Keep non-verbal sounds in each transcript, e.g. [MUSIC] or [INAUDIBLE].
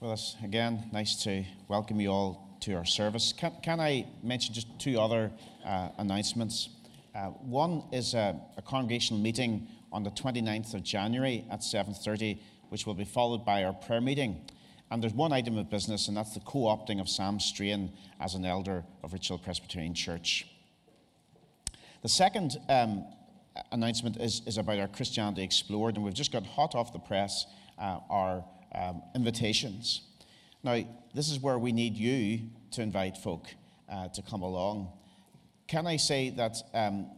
Well, again nice to welcome you all to our service. Can, can I mention just two other uh, announcements? Uh, one is a, a, congregational meeting on the 29th of January at 7:30, which will be followed by our prayer meeting. And there's one item of business, and that's the co-opting of Sam Strain as an elder of Richfield Presbyterian Church. The second um, announcement is, is about our Christianity Explored, and we've just got hot off the press uh, our um, invitations. Now, this is where we need you to invite folk uh, to come along. Can I say that um,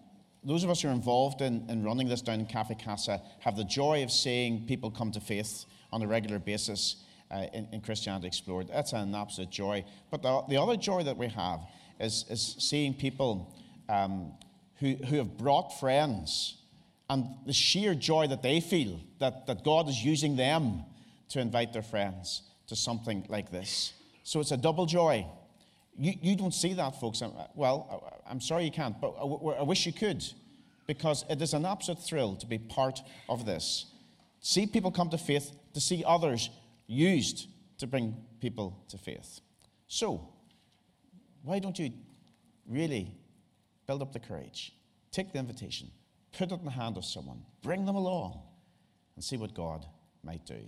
those of us who are involved in, in running this down in Cafe Casa have the joy of seeing people come to faith on a regular basis uh, in, in, Christianity Explored. That's an absolute joy. But the, the other joy that we have is, is seeing people um, who, who have brought friends and the sheer joy that they feel that, that God is using them to invite their friends to something like this. So it's a double joy. You, you don't see that, folks. Well, I'm sorry you can't, but I wish you could because it is an absolute thrill to be part of this. See people come to faith, to see others used to bring people to faith. So, why don't you really build up the courage? Take the invitation, put it in the hand of someone, bring them along, and see what God might do.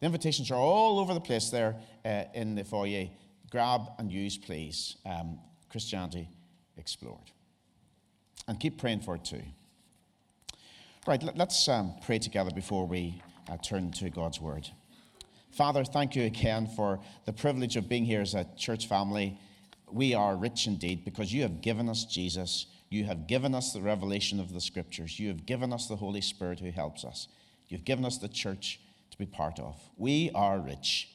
The invitations are all over the place there uh, in the foyer. Grab and use, please. Um, Christianity Explored. And keep praying for it too. Right, let, us um, pray together before we uh, turn to God's Word. Father, thank you again for the privilege of being here as a church family. We are rich indeed because you have given us Jesus. You have given us the revelation of the scriptures. You have given us the Holy Spirit who helps us. You've given us the church be part of. We are rich.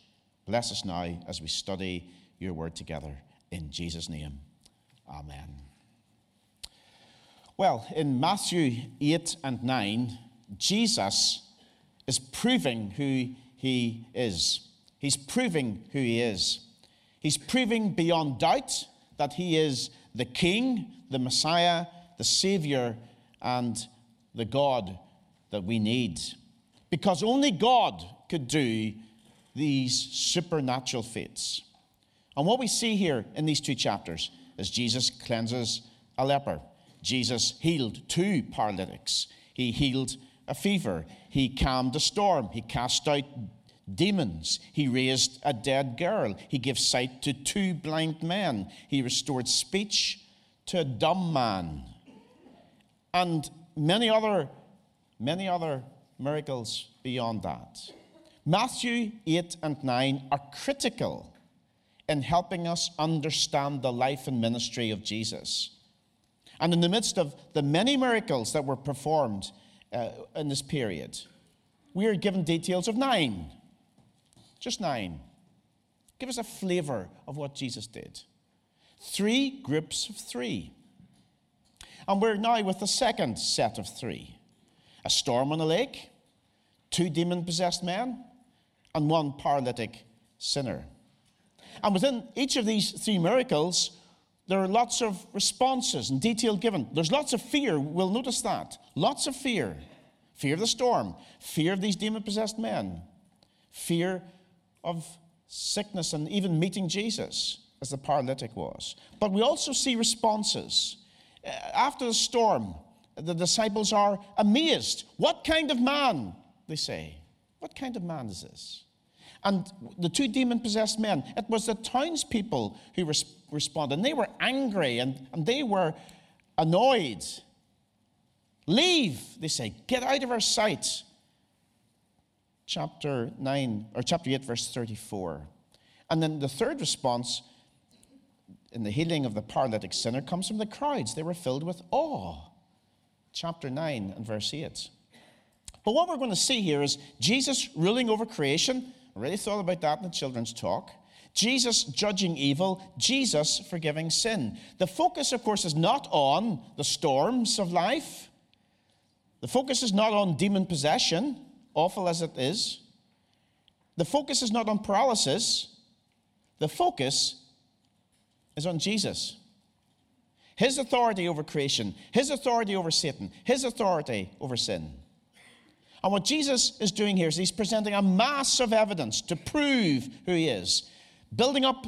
Bless us now as we study your word together. In Jesus' name, amen. Well, in Matthew 8 and 9, Jesus is proving who he is. He's proving who he is. He's proving beyond doubt that he is the King, the Messiah, the Savior, and the God that we need. Because only God could do these supernatural feats. And what we see here in these two chapters is Jesus cleanses a leper. Jesus healed two paralytics. He healed a fever. He calmed a storm. He cast out demons. He raised a dead girl. He gave sight to two blind men. He restored speech to a dumb man. And many other, many other miracles beyond that. Matthew 8 and 9 are critical in helping us understand the life and ministry of Jesus. And in the midst of the many miracles that were performed, uh, in this period. We are given details of nine. Just nine. Give us a flavor of what Jesus did. Three groups of three. And we're now with the second set of three a storm on a lake, two demon possessed men, and one paralytic sinner. And within each of these three miracles, there are lots of responses and detail given. There's lots of fear. We'll notice that. Lots of fear. Fear of the storm, fear of these demon possessed men, fear of sickness and even meeting Jesus, as the paralytic was. But we also see responses. Uh, after the storm, the disciples are amazed. What kind of man? They say. What kind of man is this? And the two demon possessed men, it was the townspeople who res- responded. And they were angry and, and they were annoyed. Leave, they say, get out of our sight. Chapter 9, or chapter 8, verse 34. And then the third response in the healing of the paralytic sinner comes from the crowds. They were filled with awe. Chapter 9 and verse 8. But what we're going to see here is Jesus ruling over creation I really thought about that in the children's talk. Jesus judging evil, Jesus forgiving sin. The focus, of course, is not on the storms of life. The focus is not on demon possession, awful as it is. The focus is not on paralysis. The focus is on Jesus. His authority over creation, His authority over Satan, His authority over sin. And what Jesus is doing here is he's presenting a mass of evidence to prove who he is, building up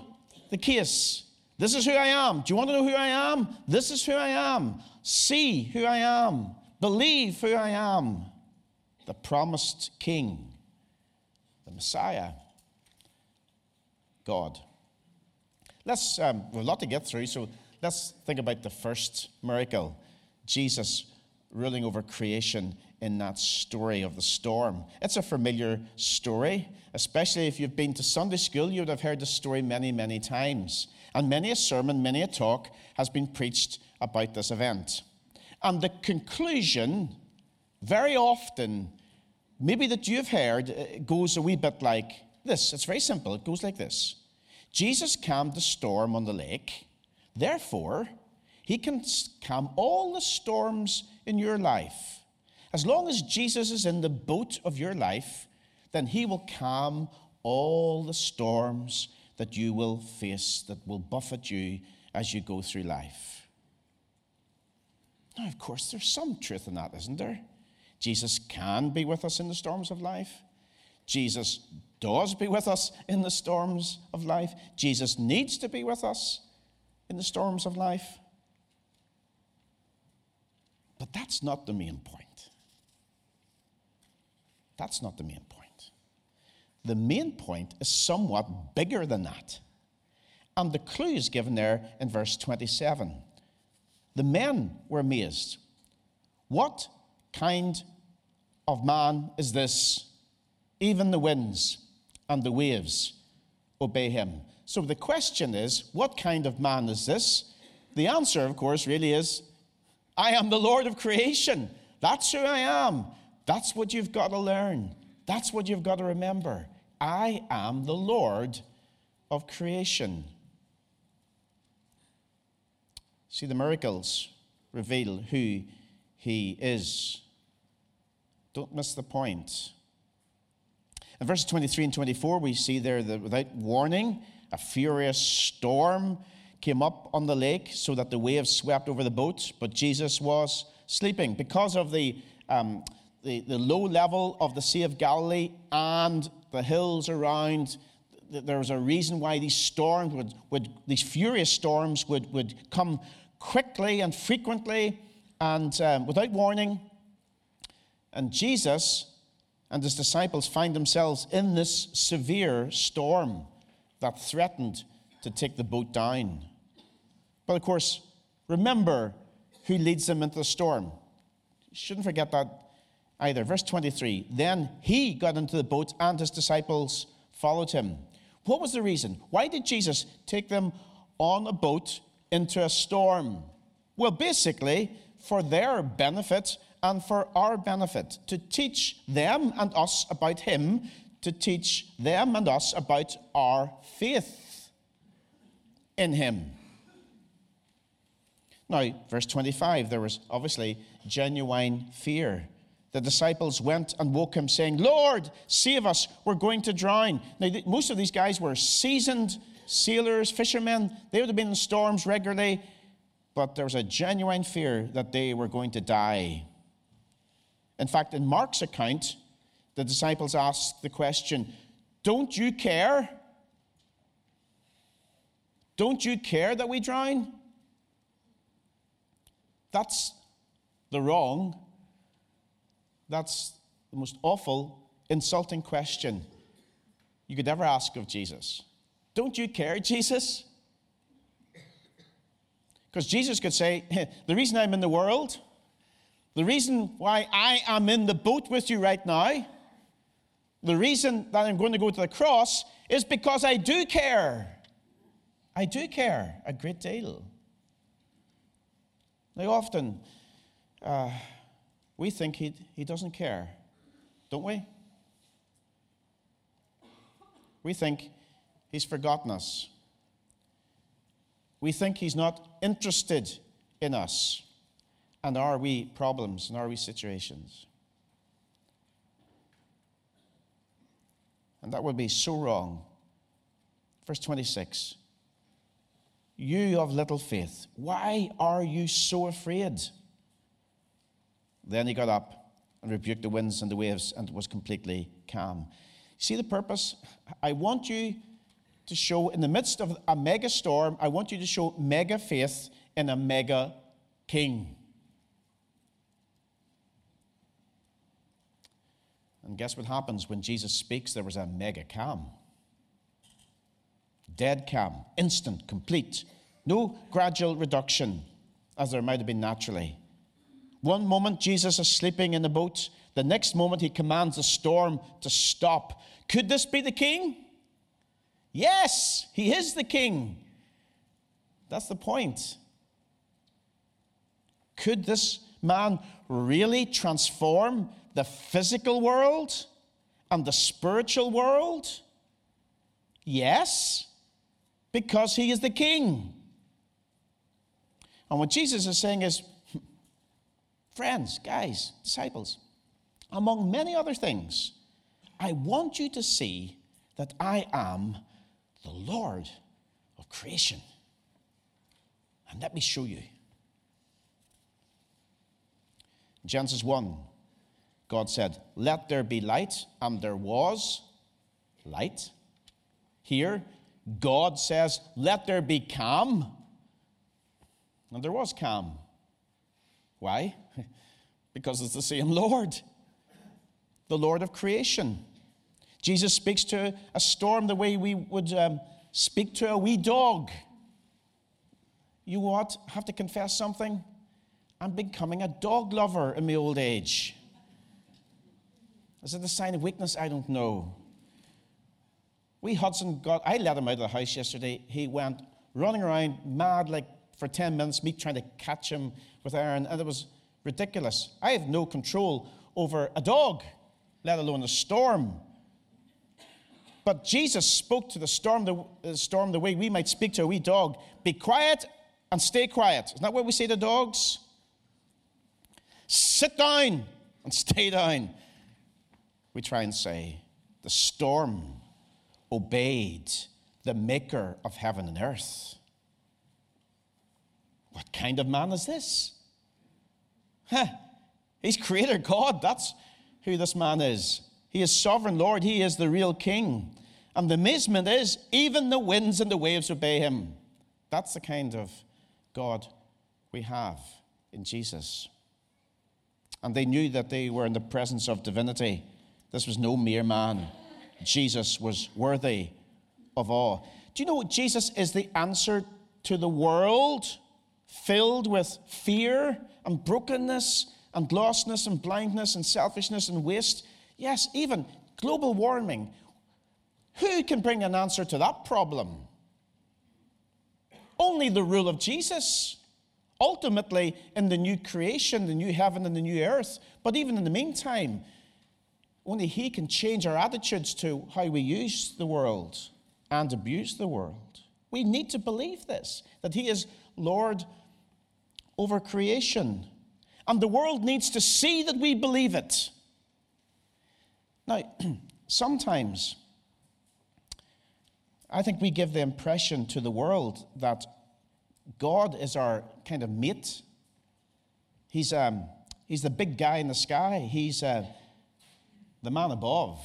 the case. This is who I am. Do you want to know who I am? This is who I am. See who I am. Believe who I am. The promised King, the Messiah, God. Let's, um, we've a lot to get through, so let's think about the first miracle Jesus ruling over creation in that story of the storm. It's a familiar story, especially if you've been to Sunday school, you would have heard the story many, many times. And many a sermon, many a talk has been preached about this event. And the conclusion, very often, maybe that you've heard, uh, goes a wee bit like this. It's very simple. It goes like this Jesus calmed the storm on the lake. Therefore, he can calm all the storms in your life. As long as Jesus is in the boat of your life, then he will calm all the storms that you will face, that will buffet you as you go through life. Now, of course, there's some truth in that, isn't there? Jesus can be with us in the storms of life. Jesus does be with us in the storms of life. Jesus needs to be with us in the storms of life. But that's not the main point. That's not the main point. The main point is somewhat bigger than that. And the clue is given there in verse 27. The men were amazed. What kind of man is this? Even the winds and the waves obey him. So the question is, what kind of man is this? The answer, of course, really is, I am the Lord of creation. That's who I am. That's what you've got to learn. That's what you've got to remember. I am the Lord of creation. See, the miracles reveal who he is. Don't miss the point. In verses 23 and 24, we see there that without warning, a furious storm came up on the lake so that the waves swept over the boat, but Jesus was sleeping. Because of the, um, the, the low level of the Sea of Galilee and the hills around, there was a reason why these storms would, would these furious storms would, would come quickly and frequently and um, without warning. And Jesus and his disciples find themselves in this severe storm that threatened to take the boat down. But of course, remember who leads them into the storm. You shouldn't forget that either. Verse 23 Then he got into the boat and his disciples followed him. What was the reason? Why did Jesus take them on a boat into a storm? Well, basically, for their benefit and for our benefit, to teach them and us about Him, to teach them and us about our faith in Him. Now, verse 25, there was obviously genuine fear. The disciples went and woke him, saying, Lord, save us, we're going to drown. Now, most of these guys were seasoned sailors, fishermen. They would have been in storms regularly, but there was a genuine fear that they were going to die. In fact, in Mark's account, the disciples asked the question, Don't you care? Don't you care that we drown? That's the wrong, that's the most awful, insulting question you could ever ask of Jesus. Don't you care, Jesus? Because Jesus could say, The reason I'm in the world the reason why I am in the boat with you right now, the reason that I'm going to go to the cross is because I do care. I do care a great deal. Now, often uh, we think he, he doesn't care, don't we? We think he's forgotten us. We think he's not interested in us and our wee problems and our wee situations. And that would be so wrong. Verse 26 You of little faith, why are you so afraid? Then he got up and rebuked the winds and the waves, and was completely calm. See the purpose? I want you to show, in the midst of a mega storm, I want you to show mega faith in a mega king. And guess what happens when Jesus speaks? There was a mega calm. Dead calm, instant, complete. No gradual reduction as there might have been naturally. One moment, Jesus is sleeping in the boat. The next moment, he commands the storm to stop. Could this be the king? Yes, he is the king. That's the point. Could this man really transform the physical world and the spiritual world? Yes, because he is the king. And what Jesus is saying is, [LAUGHS] friends, guys, disciples, among many other things, I want you to see that I am the Lord of creation. And let me show you. Genesis 1, God said, Let there be light, and there was light. Here, God says, Let there be calm, and there was calm. Why? [LAUGHS] because it's the same Lord, the Lord of creation. Jesus speaks to a storm the way we would um, speak to a wee dog. You what? Have to confess something? I'm becoming a dog lover in my old age. Is it a sign of weakness? I don't know. We Hudson got, I let him out of the house yesterday. He went running around mad like for 10 minutes, me trying to catch him with Aaron, and it was ridiculous. I have no control over a dog, let alone a storm. But Jesus spoke to the storm the, the storm the way we might speak to a wee dog be quiet and stay quiet. Isn't that what we say to dogs? Sit down and stay down. We try and say, the storm obeyed the maker of heaven and earth. What kind of man is this? Huh. He's creator God. That's who this man is. He is sovereign Lord. He is the real king. And the amazement is, even the winds and the waves obey him. That's the kind of God we have in Jesus. And they knew that they were in the presence of divinity. This was no mere man. Jesus was worthy of awe. Do you know Jesus is the answer to the world filled with fear and brokenness and lostness and blindness and selfishness and waste? Yes, even global warming. Who can bring an answer to that problem? Only the rule of Jesus. Ultimately, in the new creation, the new heaven and the new earth. But even in the meantime, only He can change our attitudes to how we use the world and abuse the world. We need to believe this that He is Lord over creation. And the world needs to see that we believe it. Now, [CLEARS THROAT] sometimes I think we give the impression to the world that God is our kind of mate. He's, um, he's the big guy in the sky, he's uh, the man above.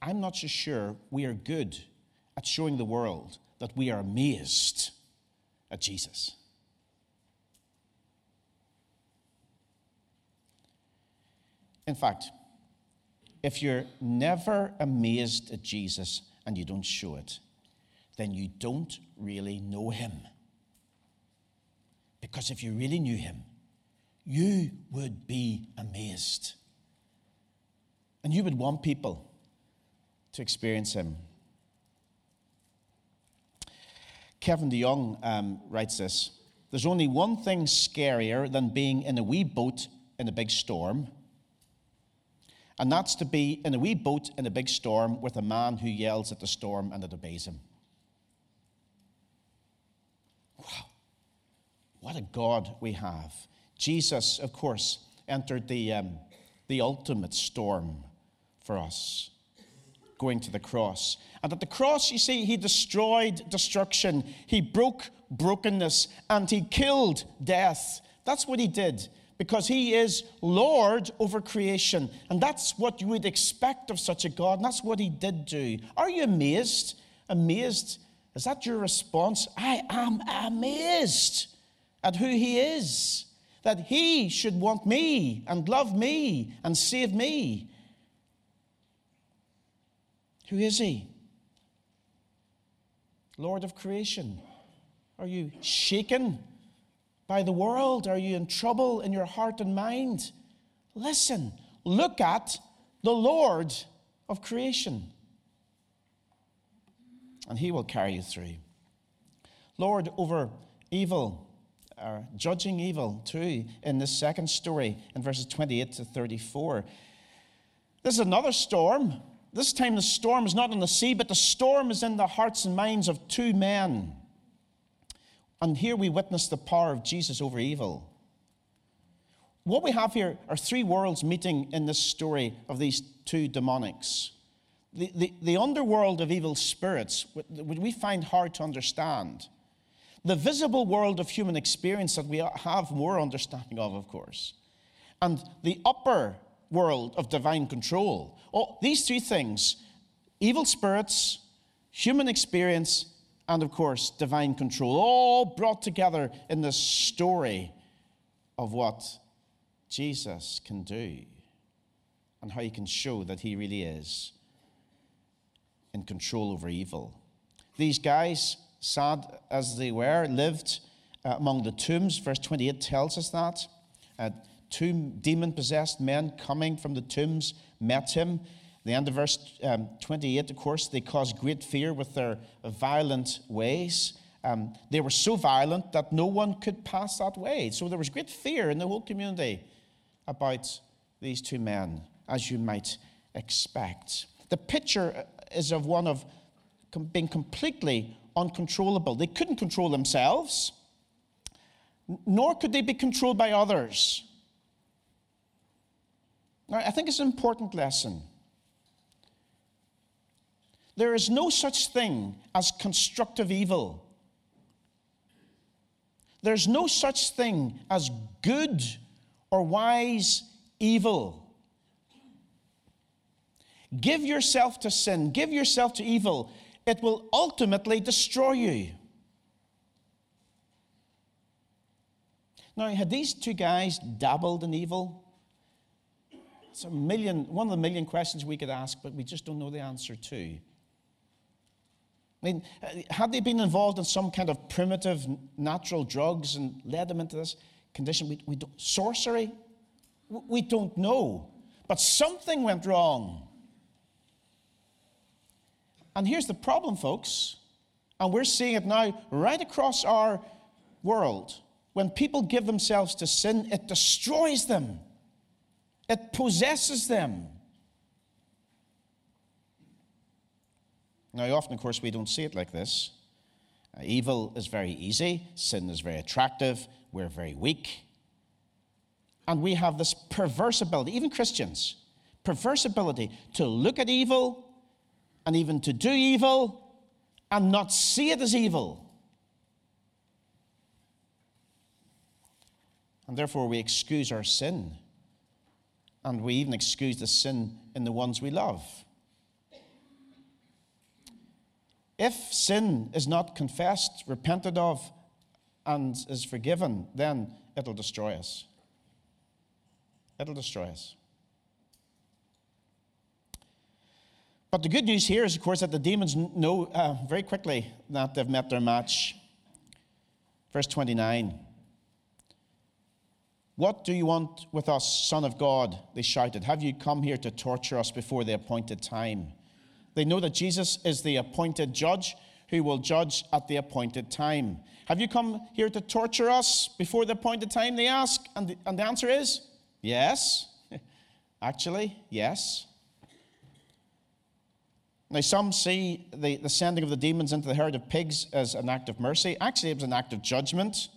I'm not so sure we are good at showing the world that we are amazed at Jesus. In fact, if you're never amazed at Jesus and you don't show it, then you don't really know him. Because if you really knew him, you would be amazed. And you would want people to experience him. Kevin DeYoung um, writes this There's only one thing scarier than being in a wee boat in a big storm and that's to be in a wee boat in a big storm with a man who yells at the storm and it obeys him. Wow. What a God we have. Jesus, of course, entered the, um, the ultimate storm for us, going to the cross. And at the cross, you see, he destroyed destruction, he broke brokenness and he killed death. That's what he did because he is Lord over creation. And that's what you would expect of such a God. And that's what he did do. Are you amazed? Amazed? Is that your response? I am amazed at who he is. That he should want me and love me and save me. Who is he? Lord of creation. Are you shaken by the world? Are you in trouble in your heart and mind? Listen, look at the Lord of creation, and He will carry you through. Lord over evil, uh, judging evil too, in this second story in verses 28 to 34. This is another storm. This time the storm is not on the sea, but the storm is in the hearts and minds of two men. And here we witness the power of Jesus over evil. What we have here are three worlds meeting in this story of these two demonics. The, the, the underworld of evil spirits, which we find hard to understand. The visible world of human experience that we have more understanding of, of course. And the upper world of divine control. Oh, these three things evil spirits, human experience, and of course, divine control, all brought together in the story of what Jesus can do and how he can show that he really is in control over evil. These guys, sad as they were, lived uh, among the tombs. Verse 28 tells us that. Uh, two demon possessed men coming from the tombs met him the end of verse um, 28, of course, they caused great fear with their violent ways. Um, they were so violent that no one could pass that way. So there was great fear in the whole community about these two men, as you might expect. The picture is of one of being completely uncontrollable. They couldn't control themselves, nor could they be controlled by others. Now, I think it's an important lesson. There is no such thing as constructive evil. There's no such thing as good or wise evil. Give yourself to sin, give yourself to evil. It will ultimately destroy you. Now, had these two guys dabbled in evil? It's a million, one of the million questions we could ask, but we just don't know the answer to. I mean, uh, had they been involved in some kind of primitive natural drugs and led them into this condition? We, we sorcery? We don't know. But something went wrong. And here's the problem, folks. And we're seeing it now right across our world. When people give themselves to sin, it destroys them, it possesses them. Now, often, of course, we don't see it like this. Uh, evil is very easy, sin is very attractive, we're very weak. And we have this perverse ability, even Christians, perverse ability to look at evil and even to do evil and not see it as evil. And therefore, we excuse our sin. And we even excuse the sin in the ones we love. If sin is not confessed, repented of, and is forgiven, then it'll destroy us. It'll destroy us. But the good news here is, of course, that the demons know uh, very quickly that they've met their match. Verse 29. What do you want with us, Son of God? They shouted. Have you come here to torture us before the appointed time? They know that Jesus is the appointed judge who will judge at the appointed time. Have you come here to torture us before the appointed time? They ask. And the, and the answer is yes. [LAUGHS] Actually, yes. Now, some see the, the sending of the demons into the herd of pigs as an act of mercy. Actually, it was an act of judgment.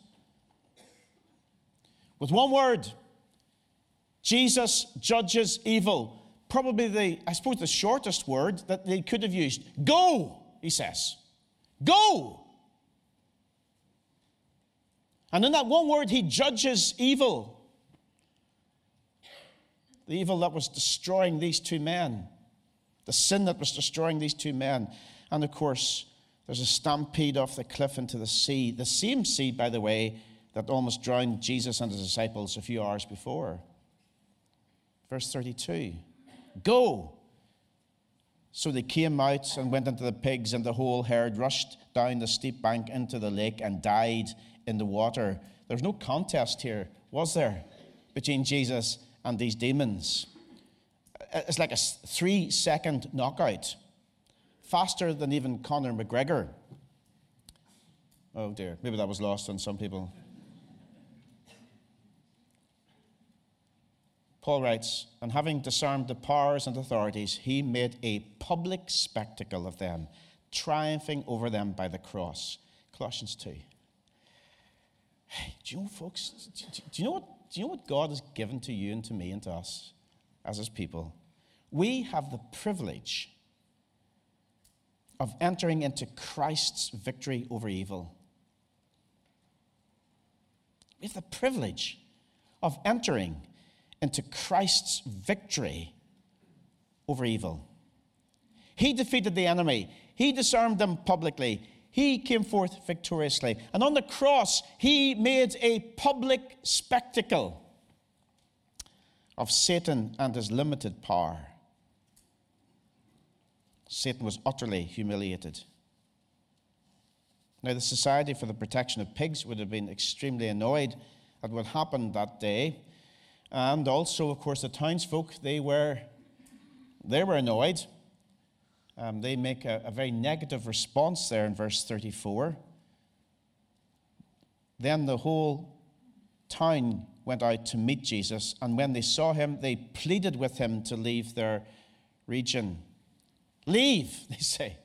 With one word, Jesus judges evil probably the, I suppose, the shortest word that they could have used. Go, he says. Go. And in that one word, he judges evil. The evil that was destroying these two men, the sin that was destroying these two men. And of course, there's a stampede off the cliff into the sea. The same sea, by the way, that almost drowned Jesus and his disciples a few hours before. Verse 32 Go! So they came out and went into the pigs, and the whole herd rushed down the steep bank into the lake and died in the water. There's no contest here, was there, between Jesus and these demons? It's like a three second knockout faster than even Conor McGregor. Oh dear, maybe that was lost on some people. Paul writes, and having disarmed the powers and authorities, he made a public spectacle of them, triumphing over them by the cross. Colossians 2. Hey, [SIGHS] do you know, folks, do you know, what, do you know what God has given to you and to me and to us as his people? We have the privilege of entering into Christ's victory over evil. We have the privilege of entering into Christ's victory over evil. He defeated the enemy, he disarmed them publicly, he came forth victoriously. And on the cross, he made a public spectacle of Satan and his limited power. Satan was utterly humiliated. Now, the Society for the Protection of Pigs would have been extremely annoyed at what happened that day. And also, of course, the townsfolk, they were, they were annoyed. Um, they make a, a very negative response there in verse 34. Then the whole town went out to meet Jesus, and when they saw him, they pleaded with him to leave their region. Leave, [LAUGHS] they say.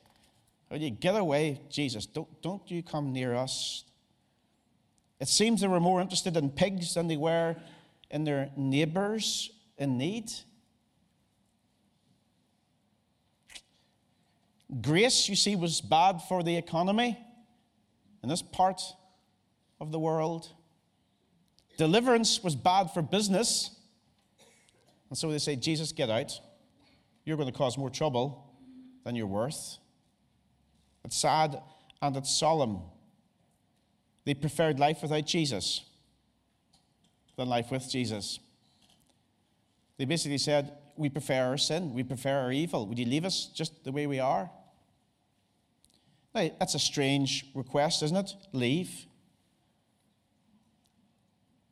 Do you get away, Jesus? Don't, don't you come near us. It seems they were more interested in pigs than they were in their neighbors in need. Grace, you see, was bad for the economy in this part of the world. Deliverance was bad for business. And so they say, Jesus, get out. You're going to cause more trouble than you're worth. It's sad and it's solemn. They preferred life without Jesus than life with Jesus. They basically said, We prefer our sin, we prefer our evil. Would you leave us just the way we are? Now, that's a strange request, isn't it? Leave.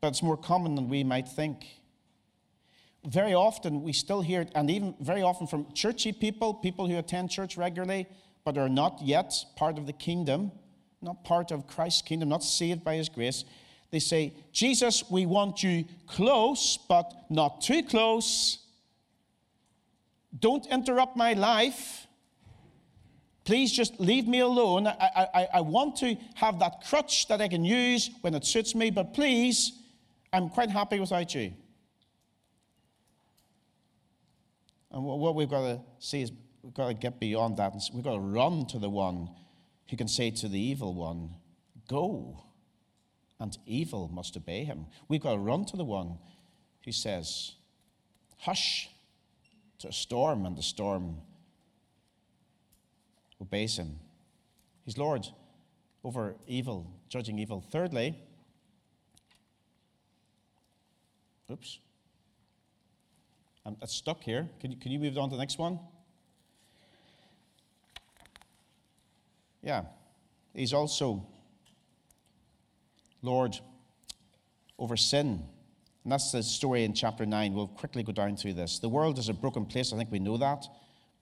But it's more common than we might think very often we still hear, and even very often from churchy people, people who attend church regularly, but are not yet part of the kingdom, not part of Christ's kingdom, not saved by his grace. They say, Jesus, we want you close, but not too close. Don't interrupt my life. Please just leave me alone. I, I, I want to have that crutch that I can use when it suits me, but please, I'm quite happy without you. And what we've got to see is we've got to get beyond that. And we've got to run to the one who can say to the evil one, Go, and evil must obey him. We've got to run to the one who says, Hush to a storm, and the storm obeys him. He's Lord over evil, judging evil. Thirdly, oops. I'm stuck here. Can you, can you move on to the next one? Yeah. He's also Lord over sin. And that's the story in chapter 9. We'll quickly go down through this. The world is a broken place. I think we know that.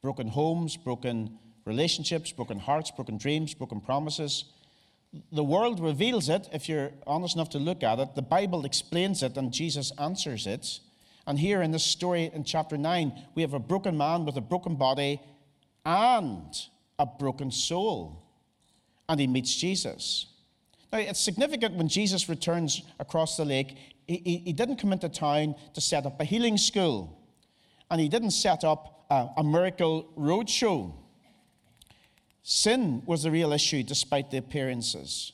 Broken homes, broken relationships, broken hearts, broken dreams, broken promises. The world reveals it if you're honest enough to look at it. The Bible explains it, and Jesus answers it. And here in this story in chapter 9, we have a broken man with a broken body and a broken soul. And he meets Jesus. Now, it's significant when Jesus returns across the lake, he, he, he didn't come into town to set up a healing school, and he didn't set up a, a miracle roadshow. Sin was the real issue despite the appearances.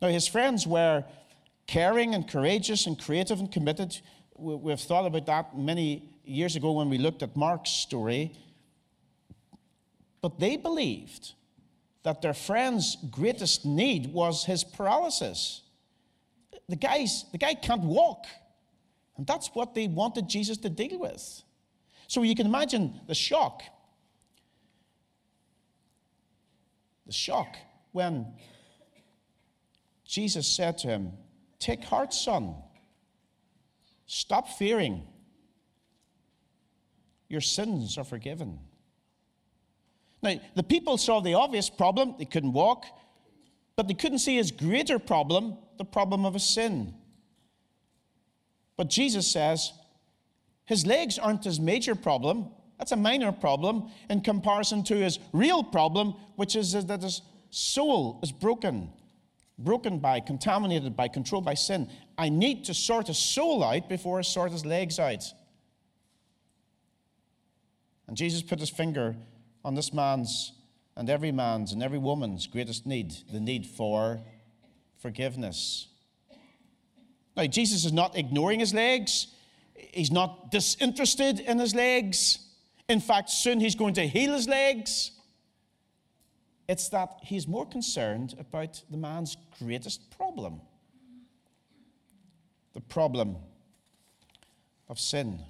Now, his friends were caring and courageous and creative and committed. We've thought about that many years ago when we looked at Mark's story. But they believed that their friend's greatest need was his paralysis. The, guy's, the guy can't walk. And that's what they wanted Jesus to deal with. So you can imagine the shock. The shock when Jesus said to him, Take heart, son. Stop fearing. Your sins are forgiven. Now, the people saw the obvious problem, they couldn't walk, but they couldn't see his greater problem, the problem of his sin. But Jesus says his legs aren't his major problem. That's a minor problem in comparison to his real problem, which is that his soul is broken, broken by, contaminated by, controlled by sin. I need to sort his soul out before I sort his legs out. And Jesus put his finger on this man's and every man's and every woman's greatest need the need for forgiveness. Now, Jesus is not ignoring his legs, he's not disinterested in his legs. In fact, soon he's going to heal his legs. It's that he's more concerned about the man's greatest problem the problem of sin.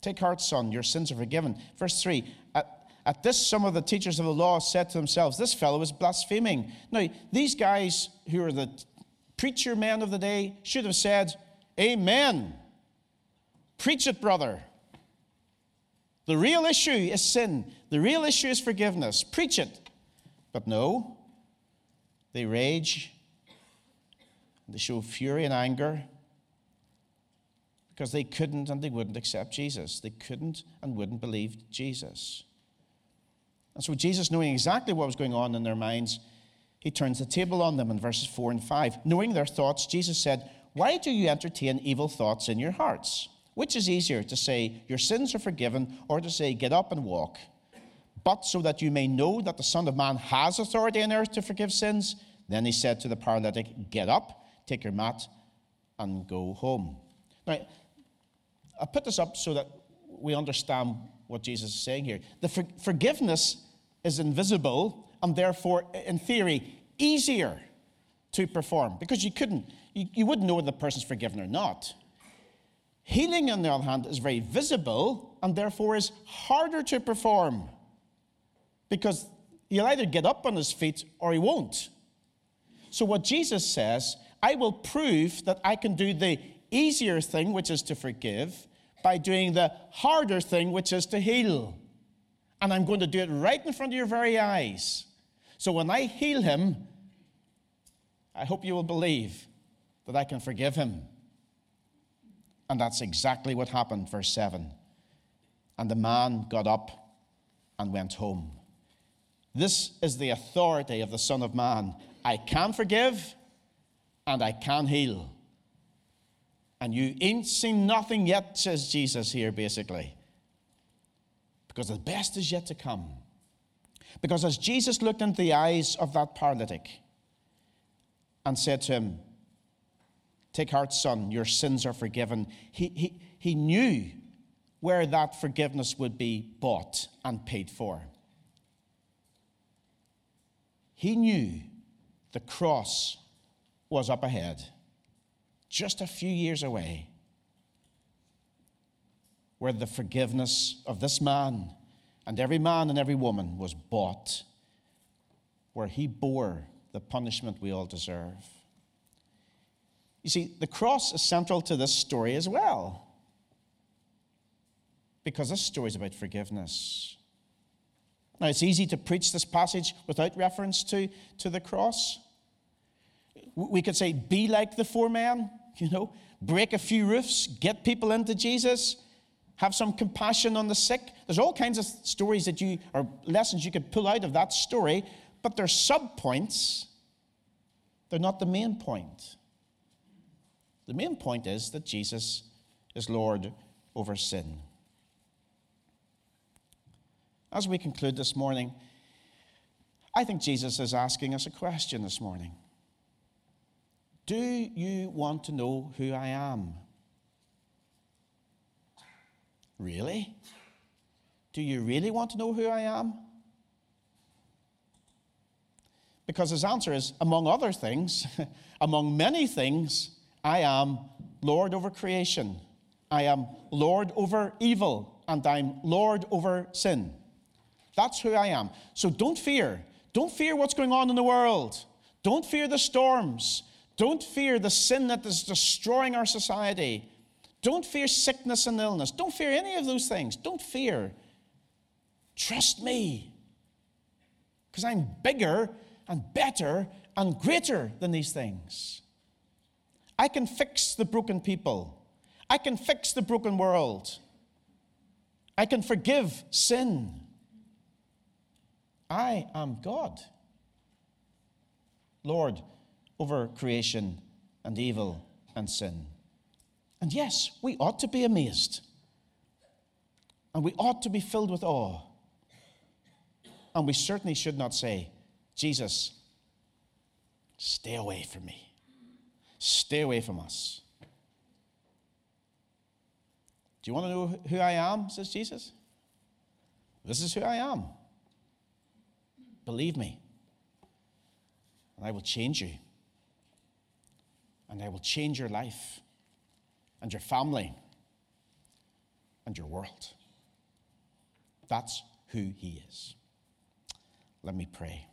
Take heart, son, your sins are forgiven. Verse 3 at, at this, some of the teachers of the law said to themselves, This fellow is blaspheming. Now, these guys who are the preacher men of the day should have said, Amen. Preach it, brother. The real issue is sin, the real issue is forgiveness. Preach it. But no, they rage, they show fury and anger because they couldn't and they wouldn't accept Jesus. They couldn't and wouldn't believe Jesus. And so, Jesus, knowing exactly what was going on in their minds, he turns the table on them in verses 4 and 5. Knowing their thoughts, Jesus said, Why do you entertain evil thoughts in your hearts? Which is easier, to say, Your sins are forgiven, or to say, Get up and walk? But so that you may know that the Son of Man has authority on earth to forgive sins, then he said to the paralytic, Get up, take your mat, and go home. Now, I put this up so that we understand what Jesus is saying here. The for- forgiveness is invisible and therefore, in theory, easier to perform because you couldn't, you, you wouldn't know whether the person's forgiven or not. Healing, on the other hand, is very visible and therefore is harder to perform because he'll either get up on his feet or he won't. So, what Jesus says, I will prove that I can do the easier thing, which is to forgive, by doing the harder thing, which is to heal. And I'm going to do it right in front of your very eyes. So when I heal him, I hope you will believe that I can forgive him. And that's exactly what happened, verse 7. And the man got up and went home. This is the authority of the Son of Man. I can forgive and I can heal. And you ain't seen nothing yet, says Jesus here, basically. Because the best is yet to come. Because as Jesus looked into the eyes of that paralytic and said to him, Take heart, son, your sins are forgiven, he, he, he knew where that forgiveness would be bought and paid for. He knew the cross was up ahead just a few years away, where the forgiveness of this man and every man and every woman was bought, where he bore the punishment we all deserve. You see, the cross is central to this story as well, because this story is about forgiveness. Now, it's easy to preach this passage without reference to, to the cross. We could say, be like the four men, [LAUGHS] you know, break a few roofs, get people into Jesus, have some compassion on the sick. There's all kinds of stories that you, or lessons you could pull out of that story, but they're subpoints. They're not the main point. The main point is that Jesus is Lord over sin. As we conclude this morning, I think Jesus is asking us a question this morning. Do you want to know who I am? Really? Do you really want to know who I am? Because his answer is, among other things, [LAUGHS] among many things, I am Lord over creation. I am Lord over evil, and I'm Lord over sin. That's who I am. So don't fear. Don't fear what's going on in the world. Don't fear the storms. Don't fear the sin that is destroying our society. Don't fear sickness and illness. Don't fear any of those things. Don't fear. Trust me. Because I'm bigger and better and greater than these things. I can fix the broken people. I can fix the broken world. I can forgive sin. I am God. Lord over creation and evil and sin. And yes, we ought to be amazed. And we ought to be filled with awe. And we certainly should not say, Jesus, stay away from me. Stay away from us. Do you want to know who I am? says Jesus. This is who I am. Believe me, and I will change you, and I will change your life, and your family, and your world. That's who He is. Let me pray.